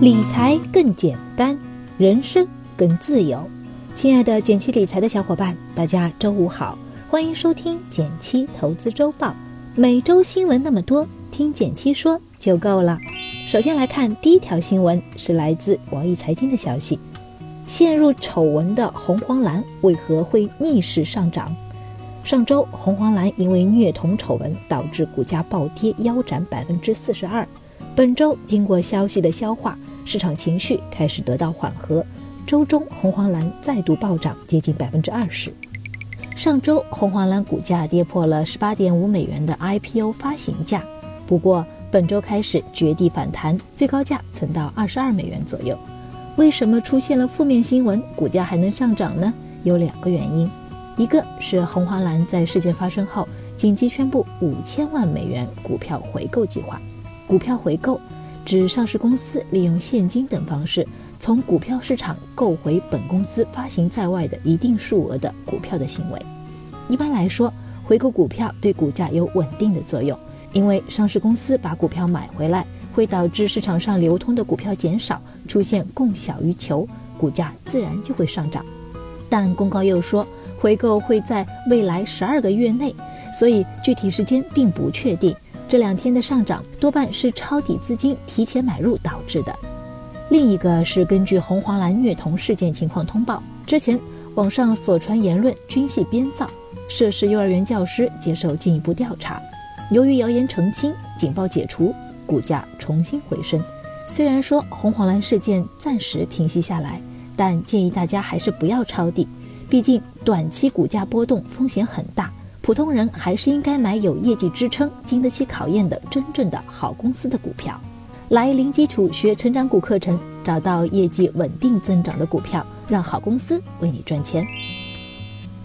理财更简单，人生更自由。亲爱的减七理财的小伙伴，大家周五好，欢迎收听减七投资周报。每周新闻那么多，听减七说就够了。首先来看第一条新闻，是来自网易财经的消息：陷入丑闻的红黄蓝为何会逆势上涨？上周，红黄蓝因为虐童丑闻导致股价暴跌腰斩百分之四十二。本周经过消息的消化，市场情绪开始得到缓和。周中红黄蓝再度暴涨接近百分之二十。上周红黄蓝股价跌破了十八点五美元的 IPO 发行价，不过本周开始绝地反弹，最高价曾到二十二美元左右。为什么出现了负面新闻，股价还能上涨呢？有两个原因，一个是红黄蓝在事件发生后紧急宣布五千万美元股票回购计划。股票回购指上市公司利用现金等方式从股票市场购回本公司发行在外的一定数额的股票的行为。一般来说，回购股票对股价有稳定的作用，因为上市公司把股票买回来会导致市场上流通的股票减少，出现供小于求，股价自然就会上涨。但公告又说，回购会在未来十二个月内，所以具体时间并不确定。这两天的上涨多半是抄底资金提前买入导致的。另一个是根据红黄蓝虐童事件情况通报，之前网上所传言论均系编造，涉事幼儿园教师接受进一步调查。由于谣言澄清，警报解除，股价重新回升。虽然说红黄蓝事件暂时平息下来，但建议大家还是不要抄底，毕竟短期股价波动风险很大。普通人还是应该买有业绩支撑、经得起考验的真正的好公司的股票。来零基础学成长股课程，找到业绩稳定增长的股票，让好公司为你赚钱。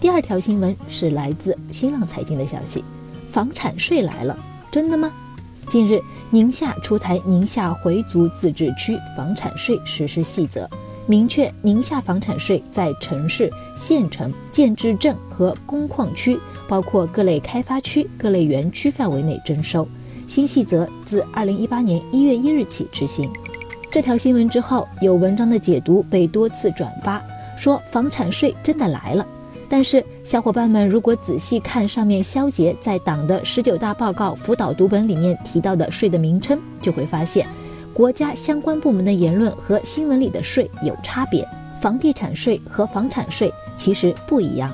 第二条新闻是来自新浪财经的消息：房产税来了，真的吗？近日，宁夏出台宁夏回族自治区房产税实施细则。明确宁夏房产税在城市、县城、建制镇和工矿区，包括各类开发区、各类园区范围内征收。新细则自二零一八年一月一日起执行。这条新闻之后，有文章的解读被多次转发，说房产税真的来了。但是，小伙伴们如果仔细看上面肖杰在党的十九大报告辅导读本里面提到的税的名称，就会发现。国家相关部门的言论和新闻里的税有差别，房地产税和房产税其实不一样。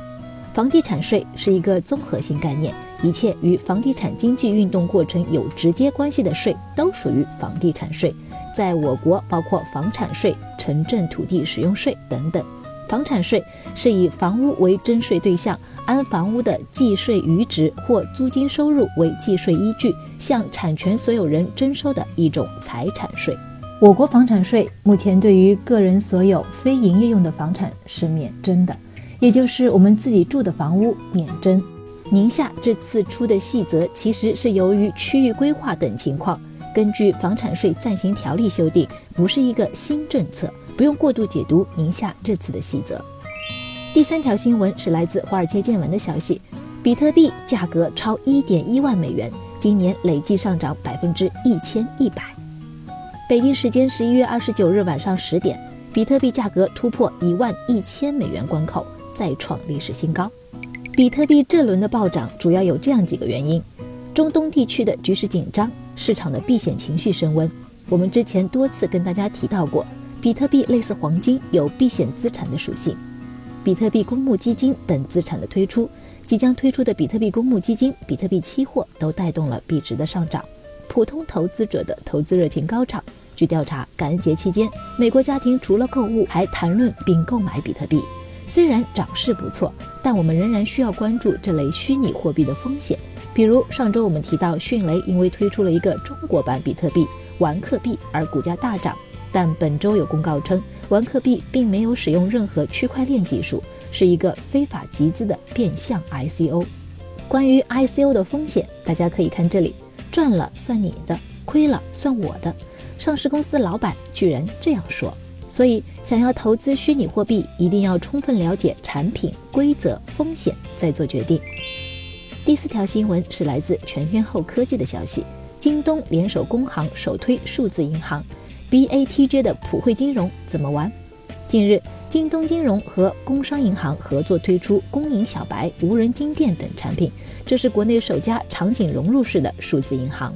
房地产税是一个综合性概念，一切与房地产经济运动过程有直接关系的税都属于房地产税。在我国，包括房产税、城镇土地使用税等等。房产税是以房屋为征税对象，按房屋的计税余值或租金收入为计税依据，向产权所有人征收的一种财产税。我国房产税目前对于个人所有非营业用的房产是免征的，也就是我们自己住的房屋免征。宁夏这次出的细则其实是由于区域规划等情况，根据房产税暂行条例修订，不是一个新政策。不用过度解读宁夏这次的细则。第三条新闻是来自华尔街见闻的消息：比特币价格超一点一万美元，今年累计上涨百分之一千一百。北京时间十一月二十九日晚上十点，比特币价格突破一万一千美元关口，再创历史新高。比特币这轮的暴涨主要有这样几个原因：中东地区的局势紧张，市场的避险情绪升温。我们之前多次跟大家提到过。比特币类似黄金，有避险资产的属性。比特币公募基金等资产的推出，即将推出的比特币公募基金、比特币期货都带动了币值的上涨。普通投资者的投资热情高涨。据调查，感恩节期间，美国家庭除了购物，还谈论并购买比特币。虽然涨势不错，但我们仍然需要关注这类虚拟货币的风险。比如上周我们提到，迅雷因为推出了一个中国版比特币“玩客币”而股价大涨。但本周有公告称，玩客币并没有使用任何区块链技术，是一个非法集资的变相 ICO。关于 ICO 的风险，大家可以看这里：赚了算你的，亏了算我的。上市公司老板居然这样说。所以，想要投资虚拟货币，一定要充分了解产品规则、风险，再做决定。第四条新闻是来自全天候科技的消息：京东联手工行首推数字银行。BATJ 的普惠金融怎么玩？近日，京东金融和工商银行合作推出工银小白、无人金店等产品，这是国内首家场景融入式的数字银行。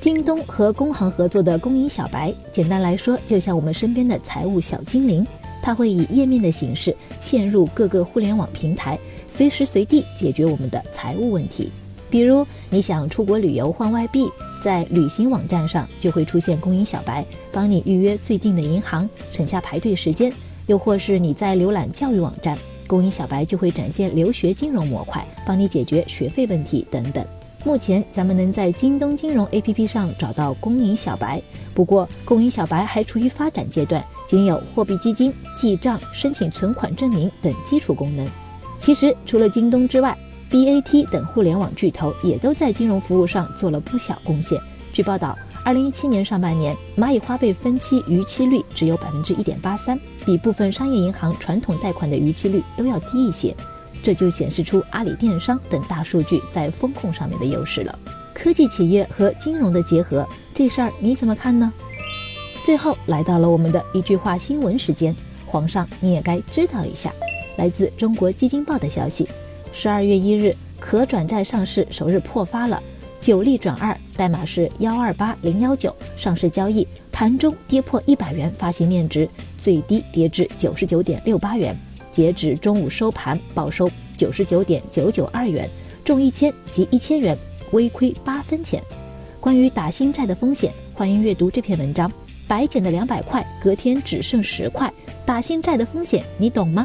京东和工行合作的工银小白，简单来说，就像我们身边的财务小精灵，它会以页面的形式嵌入各个互联网平台，随时随地解决我们的财务问题。比如，你想出国旅游换外币。在旅行网站上就会出现公银小白，帮你预约最近的银行，省下排队时间；又或是你在浏览教育网站，公银小白就会展现留学金融模块，帮你解决学费问题等等。目前咱们能在京东金融 APP 上找到公银小白，不过公银小白还处于发展阶段，仅有货币基金、记账、申请存款证明等基础功能。其实除了京东之外，BAT 等互联网巨头也都在金融服务上做了不小贡献。据报道，二零一七年上半年，蚂蚁花呗分期逾期率只有百分之一点八三，比部分商业银行传统贷款的逾期率都要低一些。这就显示出阿里电商等大数据在风控上面的优势了。科技企业和金融的结合，这事儿你怎么看呢？最后来到了我们的一句话新闻时间，皇上你也该知道一下。来自中国基金报的消息。十二月一日，可转债上市首日破发了，九利转二，代码是幺二八零幺九，上市交易盘中跌破一百元发行面值，最低跌至九十九点六八元，截止中午收盘报收九十九点九九二元，中一千及一千元，微亏八分钱。关于打新债的风险，欢迎阅读这篇文章。白捡的两百块，隔天只剩十块，打新债的风险你懂吗？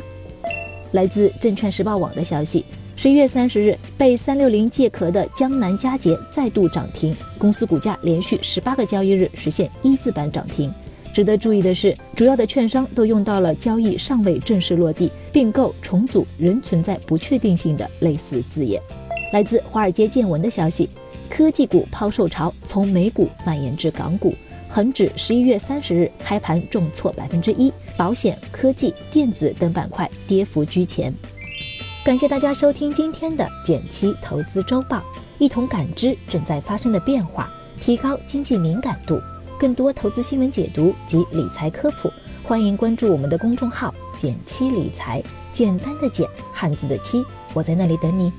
来自证券时报网的消息，十一月三十日被三六零借壳的江南嘉捷再度涨停，公司股价连续十八个交易日实现一字板涨停。值得注意的是，主要的券商都用到了交易尚未正式落地，并购重组仍存在不确定性的类似字眼。来自华尔街见闻的消息，科技股抛售潮从美股蔓延至港股。恒指十一月三十日开盘重挫百分之一，保险、科技、电子等板块跌幅居前。感谢大家收听今天的减七投资周报，一同感知正在发生的变化，提高经济敏感度。更多投资新闻解读及理财科普，欢迎关注我们的公众号“简七理财”，简单的简，汉字的七，我在那里等你。